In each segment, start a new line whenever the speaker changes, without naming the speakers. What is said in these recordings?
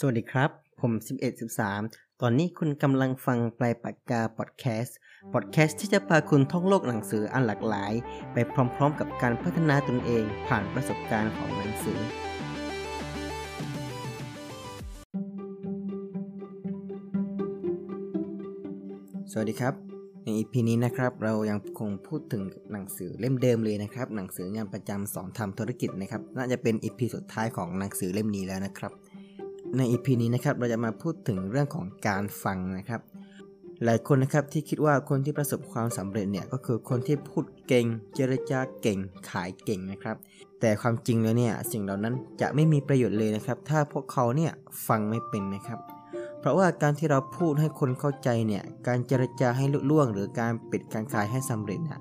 สวัสดีครับ ผม 1113 ตอนนี้คุณกำลังฟังปลายปากกาพอดแคสต์ พอดแคสต์ที่จะพาคุณท่องโลกหนังสืออันหลากหลาย ไปพร้อมๆ กับการพัฒนาตนเองผ่านประสบการณ์ของหนังสือ สวัสดีครับ ใน EP นี้นะครับ เรายังคงพูดถึงหนังสือเล่มเดิมเลยนะครับ หนังสืองานประจำสอนทำธุรกิจนะครับ น่าจะเป็น EP สุดท้ายของหนังสือเล่มนี้แล้วนะครับ ใน EP นี้นะครับเราจะมาพูดถึงเรื่องของการฟังนะครับ หลายคนนะครับที่คิดว่าคนที่ประสบความสำเร็จเนี่ยก็คือคนที่พูดเก่ง เจรจาเก่ง ขายเก่งนะครับ แต่ความจริงแล้วเนี่ยสิ่งเหล่านั้นจะไม่มีประโยชน์เลยนะครับ ถ้าพวกเขาเนี่ยฟังไม่เป็นนะครับ เพราะว่าการที่เราพูดให้คนเข้าใจเนี่ยการเจรจาให้ลุล่วง หรือการปิดการขายให้สำเร็จเนี่ย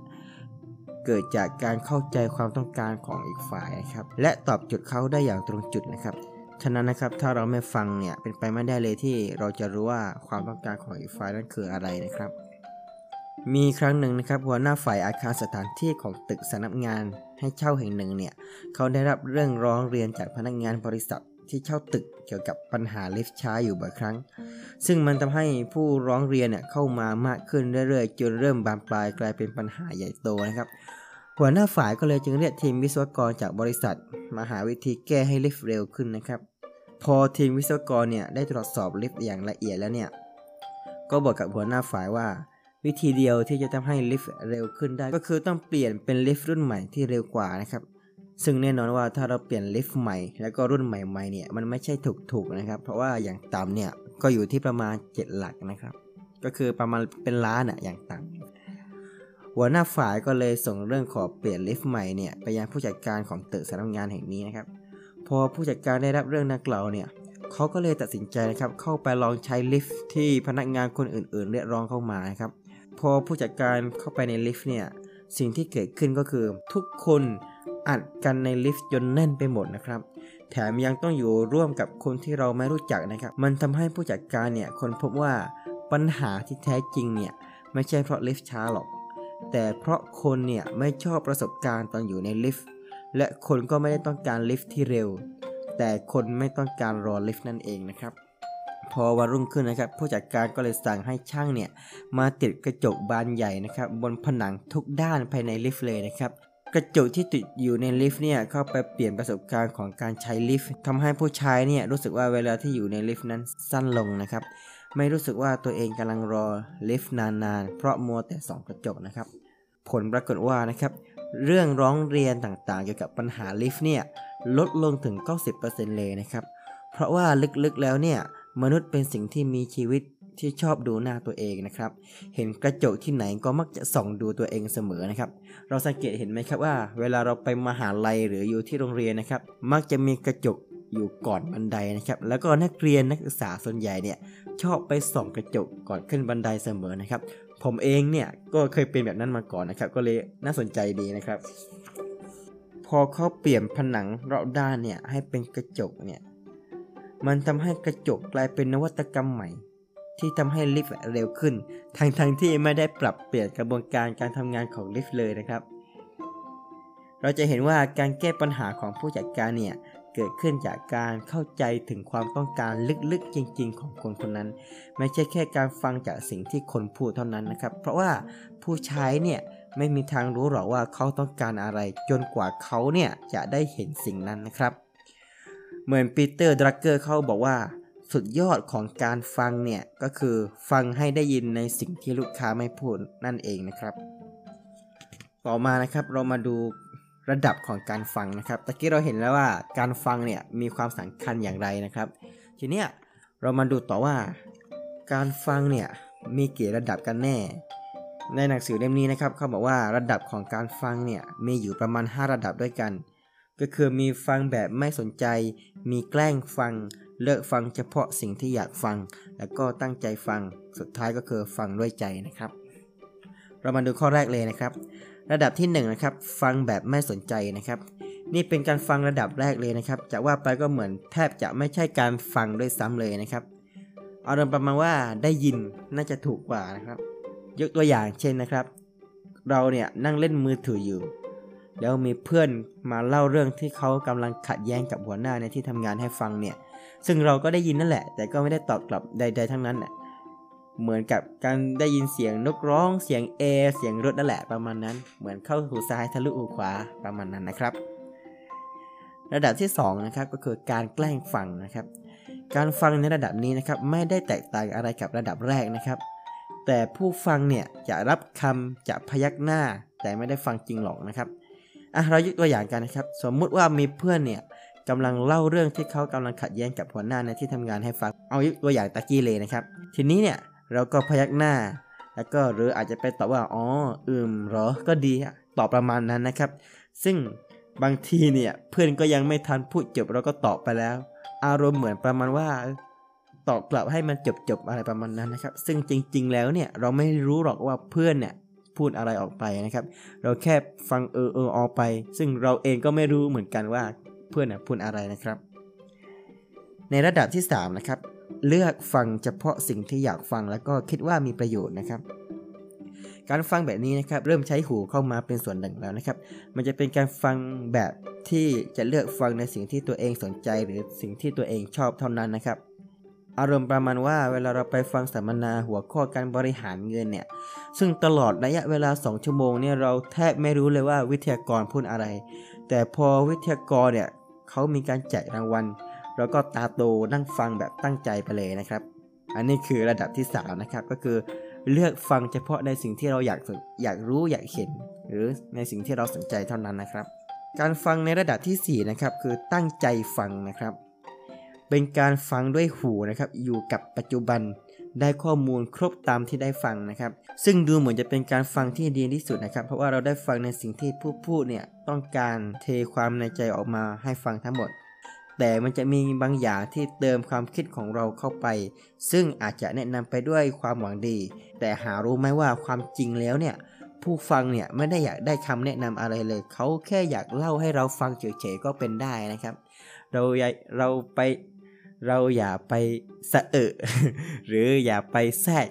เกิดจากการเข้าใจความต้องการของอีกฝ่ายนะครับ และตอบโจทย์เขาได้อย่างตรงจุดนะครับ ฉะนั้นนะครับถ้าเราไม่ฟังเนี่ยเป็นไปไม่ได้เลยที่เราจะรู้ว่าความต้องการของอีกฝ่ายนั้นคืออะไรนะครับ มีครั้งหนึ่งนะครับหัวหน้าฝ่ายอาคารสถานที่ของตึกสำนักงานให้เช่าแห่งหนึ่งเนี่ยเขาได้รับเรื่องร้องเรียนจากพนักงานบริษัทที่เช่าตึกเกี่ยวกับปัญหาลิฟต์ช้าอยู่บ่อยครั้ง ซึ่งมันทำให้ผู้ร้องเรียนเนี่ยเข้ามามากขึ้นเรื่อยๆ จนเริ่มบานปลายกลายเป็นปัญหาใหญ่โตนะครับ หัวหน้าฝ่ายก็เลยจึงเรียกทีมวิศวกรจากบริษัท มาหาวิธีแก้ให้ลิฟต์เร็วขึ้นนะครับ พอทีมวิศวกรเนี่ยได้ตรวจสอบลิฟต์อย่างละเอียดแล้วเนี่ย ก็บอกกับหัวหน้าฝ่ายว่า วิธีเดียวที่จะทำให้ลิฟต์เร็วขึ้นได้ ก็คือต้องเปลี่ยนเป็นลิฟต์รุ่นใหม่ที่เร็วกว่านะครับ ซึ่งแน่นอนว่าถ้าเราเปลี่ยนลิฟต์ใหม่ แล้วก็รุ่นใหม่ๆเนี่ยมันไม่ใช่ถูกๆนะครับ เพราะว่าอย่างต่ำเนี่ยก็อยู่ที่ประมาณ 7 หลักนะครับ ก็คือประมาณเป็นล้านอะอย่างต่ำ หัวหน้าฝ่ายก็เลยส่งเรื่องขอเปลี่ยนลิฟต์ใหม่เนี่ยไปยังผู้จัดการของตึกสำนักงานแห่งนี้นะครับพอผู้จัดการได้รับเรื่องนักเล่าวเนี่ยเขาก็เลยตัดสินใจนะครับเข้าไปลองใช้ลิฟต์ที่พนักงานคนอื่นๆ เรียกร้องเข้ามานะครับพอผู้จัดการเข้าไปในลิฟต์เนี่ยสิ่งที่เกิดขึ้นก็คือ ทุกคนอัดกันในลิฟต์จนแน่นไปหมดนะครับ แถมยังต้องอยู่ร่วมกับคนที่เราไม่รู้จักนะครับ มันทำให้ผู้จัดการเนี่ยคนพบว่าปัญหาที่แท้จริงเนี่ยไม่ใช่เพราะลิฟต์ช้าหรอก แต่เพราะคนเนี่ยไม่ชอบประสบการณ์ตอนอยู่ในลิฟต์และคนก็ไม่ได้ต้องการลิฟต์ที่เร็ว แต่คนไม่ต้องการรอลิฟต์นั่นเองนะครับ พอวันรุ่งขึ้นนะครับ ผู้จัดการก็เลยสั่งให้ช่างเนี่ยมาติดกระจกบานใหญ่นะครับ บนผนังทุกด้านภายในลิฟต์เลยนะครับกระจกที่ติดอยู่ในลิฟต์เนี่ยเข้าไปเปลี่ยนประสบการณ์ของการใช้ลิฟต์ทำให้ผู้ใช้เนี่ยรู้สึกว่าเวลาที่อยู่ในลิฟต์นั้นสั้นลงนะครับ ไม่รู้สึกว่าตัวเองกำลังรอลิฟต์นานๆ เพราะมัวแต่ส่องกระจกนะครับ ผลปรากฏว่านะครับ เรื่องร้องเรียนต่างๆ เกี่ยวกับปัญหาลิฟต์เนี่ยลดลงถึง 90%เลยนะครับ เพราะว่าลึกๆแล้วเนี่ยมนุษย์เป็นสิ่งที่มีชีวิตที่ชอบดูหน้าตัวเองนะครับ เห็นกระจกที่ไหนก็มักจะส่องดูตัวเองเสมอนะครับ เราสังเกตเห็นไหมครับว่า เวลาเราไปมหาลัยหรืออยู่ที่โรงเรียนนะครับ มักจะมีกระจก อยู่ก่อนบันไดนะครับ แล้วก็นักเรียนนักศึกษาส่วนใหญ่เนี่ยชอบไปส่องกระจกก่อนขึ้นบันไดเสมอนะครับ ผมเองเนี่ยก็เคยเป็นแบบนั้นมาก่อนนะครับ ก็เลยน่าสนใจดีนะครับ พอเขาเปลี่ยนผนังรอบด้านเนี่ยให้เป็นกระจกเนี่ยมันทำให้กระจกกลายเป็นนวัตกรรมใหม่ ที่ทำให้ลิฟต์เร็วขึ้น ทั้งๆทที่ไม่ได้ปรับเปลี่ยนกระบวนการการทำงานของลิฟต์เลยนะครับ เราจะเห็นว่าการแก้ปัญหาของผู้จัดการเนี่ย เกิดขึ้นจากการเข้าใจถึงความต้องการลึกๆจริง ๆ ของคนคนนั้น ไม่ใช่แค่การฟังจากสิ่งที่คนพูดเท่านั้นนะครับ เพราะว่าผู้ใช้เนี่ยไม่มีทางรู้หรอกว่าเขาต้องการอะไร จนกว่าเขาเนี่ยจะได้เห็นสิ่งนั้นนะครับ เหมือนปีเตอร์ดรักเกอร์เขาบอกว่าสุดยอดของการฟังเนี่ยก็คือฟังให้ได้ยินในสิ่งที่ลูกค้าไม่พูดนั่นเองนะครับ ต่อมานะครับเรามาดู ระดับของการฟังนะครับตะกี้เราเห็นแล้วว่าการฟังเนี่ยมีความสำคัญอย่างไรนะครับ ทีเนี้ยเรามาดูต่อว่า การฟังเนี่ยมีกี่ระดับกันแน่ ในหนังสือเล่มนี้นะครับเขาบอกว่าระดับของการฟังเนี่ยมีอยู่ประมาณ 5 ระดับด้วยกัน ก็คือมีฟังแบบไม่สนใจ มีแกล้งฟัง เลิกฟังเฉพาะสิ่งที่อยากฟัง แล้วก็ตั้งใจฟังสุดท้ายก็คือฟังด้วยใจนะครับ เรามาดูข้อแรกเลยนะครับ ระดับที่1นนะครับฟังแบบไม่สนใจนะครับ นี่เป็นการฟังระดับแรกเลยนะครับจะว่าไปก็เหมือนแทบจะไม่ใช่การฟังด้วยซ้ำเลยนะครับอารมณ์ประมาณว่าได้ยินน่าจะถูกกว่านะครับ ยกตัวอย่างเช่นนะครับ เราเนี่ยนั่งเล่นมือถืออยู่ แล้วมีเพื่อนมาเล่าเรื่องที่เขากำลังขัดแย้งกับหัวหน้าในที่ทำงานให้ฟังเนี่ย ซึ่งเราก็ได้ยินนั่นแหละ แต่ก็ไม่ได้ตอบกลับใด ๆ ทั้งนั้นแหละ เหมือนกับการได้ยินเสียงนกร้อง เสียงเอเสียงรถนั่นแหละประมาณนั้น เหมือนเข้าหูซ้ายทะลุหูขวาประมาณนั้นนะครับ ระดับที่2นะครับก็คือการแกล้งฟังนะครับ การฟังในระดับนี้นะครับไม่ได้แตกต่างอะไรกับระดับแรกนะครับ แต่ผู้ฟังเนี่ยจะรับคำจะพยักหน้า แต่ไม่ได้ฟังจริงหรอกนะครับอะเรายกตัวอย่างกันนะครับ สมมุติว่ามีเพื่อนเนี่ยกำลังเล่าเรื่องที่เขากำลังขัดแย้งกับหัวหน้าในที่ทำงานให้ฟัง เอายกตัวอย่างตะกี้เลยนะครับ ทีนี้เนี่ย เราก็พยักหน้า แล้วก็หรืออาจจะไปตอบว่าอ๋ออืมเหรอก็ดีตอบประมาณนั้นนะครับ ซึ่งบางทีเนี่ยเพื่อนก็ยังไม่ทันพูดจบเราก็ตอบไปแล้ว อารมณ์เหมือนประมาณว่าตอบกลับให้มันจบๆอะไรประมาณนั้นนะครับ ซึ่งจริง ๆ แล้วเนี่ยเราไม่รู้หรอกว่าเพื่อนเนี่ยพูดอะไรออกไปนะครับ เราแค่ฟังเออเออออกไป ซึ่งเราเองก็ไม่รู้เหมือนกันว่าเพื่อนพูดอะไรนะครับ ในระดับที่3นะครับ เลือกฟังเฉพาะสิ่งที่อยากฟังแล้วก็คิดว่ามีประโยชน์นะครับ การฟังแบบนี้นะครับเริ่มใช้หูเข้ามาเป็นส่วนหนึ่งแล้วนะครับ มันจะเป็นการฟังแบบที่จะเลือกฟังในสิ่งที่ตัวเองสนใจ หรือสิ่งที่ตัวเองชอบเท่านั้นนะครับอารมณ์ประมาณว่าเวลาเราไปฟังสัมมนาหัวข้อการบริหารเงินเนี่ย ซึ่งตลอดระยะเวลา 2 ชั่วโมงเนี่ยเราแทบไม่รู้เลยว่าวิทยากรพูดอะไร แต่พอวิทยากรเนี่ยเขามีการแจกรางวัล แล้วก็ตาโตนั่งฟังแบบตั้งใจไปเลยนะครับ อันนี้คือระดับที่3นะครับก็คือเลือกฟังเฉพาะในสิ่งที่เราอยากอยากรู้อยากเห็น หรือในสิ่งที่เราสนใจเท่านั้นนะครับ การฟังในระดับที่4นะครับคือตั้งใจฟังนะครับ เป็นการฟังด้วยหูนะครับ อยู่กับปัจจุบันได้ข้อมูลครบตามที่ได้ฟังนะครับ ซึ่งดูเหมือนจะเป็นการฟังที่ดีที่สุดนะครับ เพราะว่าเราได้ฟังในสิ่งที่ผู้พูดเนี่ยต้องการเทความในใจออกมาให้ฟังทั้งหมด แต่มันจะมีบางอย่างที่เติมความคิดของเราเข้าไป ซึ่งอาจจะแนะนำไปด้วยความหวังดี แต่หารู้ไหมว่าความจริงแล้วเนี่ย ผู้ฟังเนี่ยไม่ได้อยากได้คำแนะนำอะไรเลย เขาแค่อยากเล่าให้เราฟังเฉยๆก็เป็นได้นะครับ เราอย่าเราไปเราอย่าไปสะเอะหรืออย่าไปแทรก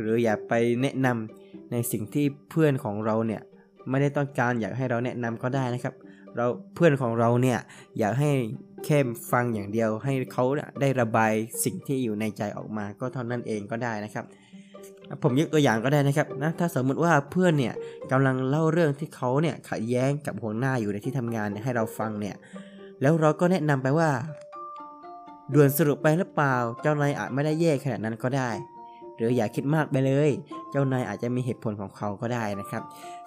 หรืออย่าไปแนะนำในสิ่งที่เพื่อนของเราเนี่ยไม่ได้ต้องการอยากให้เราแนะนำก็ได้นะครับ เราเพื่อนของเราเนี่ยอยากให้แค่ฟังอย่างเดียว ให้เขาได้ระบายสิ่งที่อยู่ในใจออกมา ก็เท่านั้นเองก็ได้นะครับ ผมยกตัวอย่างก็ได้นะครับนะถ้าสมมติว่าเพื่อนเนี่ยกำลังเล่าเรื่องที่เขาเนี่ยขัดแย้งกับหัวหน้าอยู่ในที่ทำงานให้เราฟังเนี่ยแล้วเราก็แนะนำไปว่าด่วนสรุปไปหรือเปล่า เจ้านายอาจไม่ได้แย่ขนาดนั้นก็ได้ หรืออย่าคิดมากไปเลย เจ้านายอาจจะมีเหตุผลของเขาก็ได้นะครับ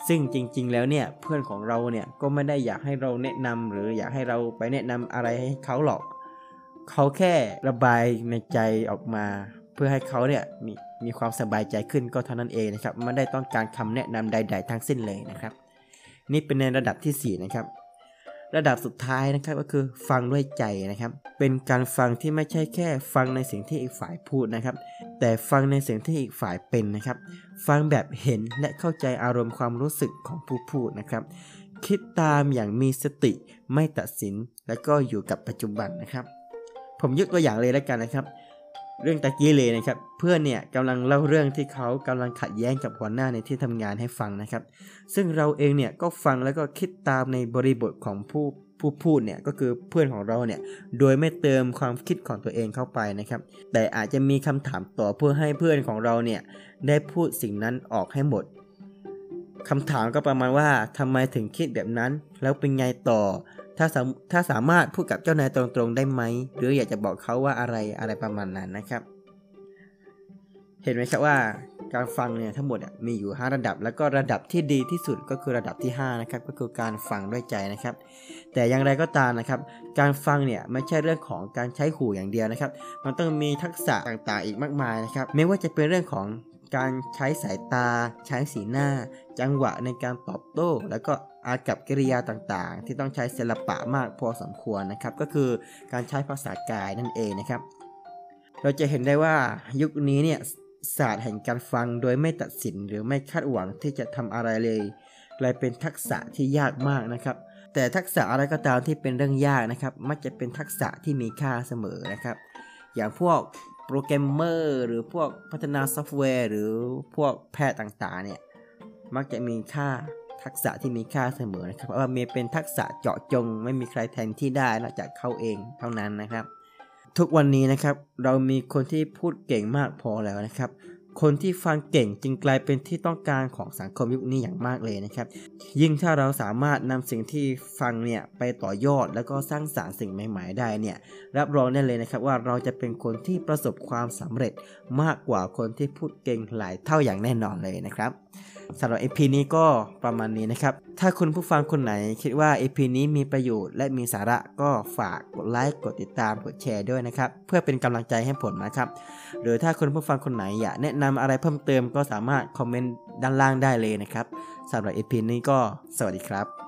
ซึ่งจริง ๆ แล้วเนี่ยเพื่อนของเราเนี่ยก็ไม่ได้อยากให้เราแนะนำหรืออยากให้เราไปแนะนำอะไรให้เขาหรอก เขาแค่ระบายในใจออกมา เพื่อให้เขาเนี่ยมีมีความสบายใจขึ้นก็เท่านั้นเองนะครับไม่ได้ต้องการคำแนะนำใด ๆ ทั้งสิ้นเลยนะครับ นี่เป็นในระดับที่4นะครับ ระดับสุดท้ายนะครับก็คือฟังด้วยใจนะครับ เป็นการฟังที่ไม่ใช่แค่ฟังในสิ่งที่อีกฝ่ายพูดนะครับ แต่ฟังในสิ่งที่อีกฝ่ายเป็นนะครับ ฟังแบบเห็นและเข้าใจอารมณ์ความรู้สึกของผู้พูดนะครับ คิดตามอย่างมีสติไม่ตัดสิน และก็อยู่กับปัจจุบันนะครับ ผมยกตัวอย่างเลยแล้วกันนะครับ เรื่องตะกี้เลยนะครับ เพื่อนเนี่ยกำลังเล่าเรื่องที่เขากำลังขัดแย้งกับหัวหน้าในที่ทำงานให้ฟังนะครับ ซึ่งเราเองเนี่ยก็ฟังแล้วก็คิดตามในบริบทของผู้ผู้พูดเนี่ยก็คือเพื่อนของเราเนี่ยโดยไม่เติมความคิดของตัวเองเข้าไปนะครับ แต่อาจจะมีคำถามต่อเพื่อให้เพื่อนของเราเนี่ยได้พูดสิ่งนั้นออกให้หมดคำถามก็ประมาณว่าทำไมถึงคิดแบบนั้น แล้วเป็นไงต่อ ถ้าถ้าสามารถพูดกับเจ้านายตรงๆได้ไหม หรืออยากจะบอกเขาว่าอะไรอะไรประมาณนั้นนะครับ เห็นไหมครับว่าการฟังเนี่ยทั้งหมดมีอยู่ 5 ระดับ แล้วก็ระดับที่ดีที่สุดก็คือระดับที่5นะครับก็คือการฟังด้วยใจนะครับ แต่อย่างไรก็ตามนะครับ การฟังเนี่ยไม่ใช่เรื่องของการใช้หูอย่างเดียวนะครับ มันต้องมีทักษะต่างๆ อีกมากมายนะครับ ไม่ว่าจะเป็นเรื่องของ การใช้สายตา ใช้สีหน้า จังหวะในการตอบโต้ แล้วก็อากับกิริยาต่างๆ ที่ต้องใช้ศิลปะมากพอสมควรนะครับ ก็คือการใช้ภาษากายนั่นเองนะครับ เราจะเห็นได้ว่ายุคนี้เนี่ยศาสตร์แห่งการฟังโดยไม่ตัดสินหรือไม่คาดหวังที่จะทำอะไรเลยกลายเป็นทักษะที่ยากมากนะครับ แต่ทักษะอะไรก็ตามที่เป็นเรื่องยากนะครับ มักจะเป็นทักษะที่มีค่าเสมอนะครับ อย่างพวก โปรแกรมเมอร์หรือพวกพัฒนาซอฟต์แวร์ หรือพวกแพทย์ต่างๆ เนี่ย มักจะมีค่าทักษะที่มีค่าเสมอนะครับเพราะว่ามีเป็นทักษะเจาะจง ไม่มีใครแทนที่ได้นอกจากเขาเองเท่านั้นนะครับ ทุกวันนี้นะครับเรามีคนที่พูดเก่งมากพอแล้วนะครับ คนที่ฟังเก่งจึงกลายเป็นที่ต้องการของสังคมยุคนี้อย่างมากเลยนะครับ ยิ่งถ้าเราสามารถนำสิ่งที่ฟังเนี่ยไปต่อยอดแล้วก็สร้างสารรค์สิ่งใหม่ ๆ ได้เนี่ยรับรองได้เลยนะครับว่าเราจะเป็นคนที่ประสบความสำเร็จมากกว่าคนที่พูดเก่งหลายเท่าอย่างแน่นอนเลยนะครับ สำหรับ EP นี้ก็ประมาณนี้นะครับ ถ้าคุณผู้ฟังคนไหนคิดว่า EP นี้มีประโยชน์และมีสาระก็ฝากกดไลค์ กดติดตาม กดแชร์ด้วยนะครับ เพื่อเป็นกำลังใจให้ผมนะครับ หรือถ้าคุณผู้ฟังคนไหนอยากแนะนำอะไรเพิ่มเติมก็สามารถคอมเมนต์ด้านล่างได้เลยนะครับสำหรับ EP นี้ก็สวัสดีครับ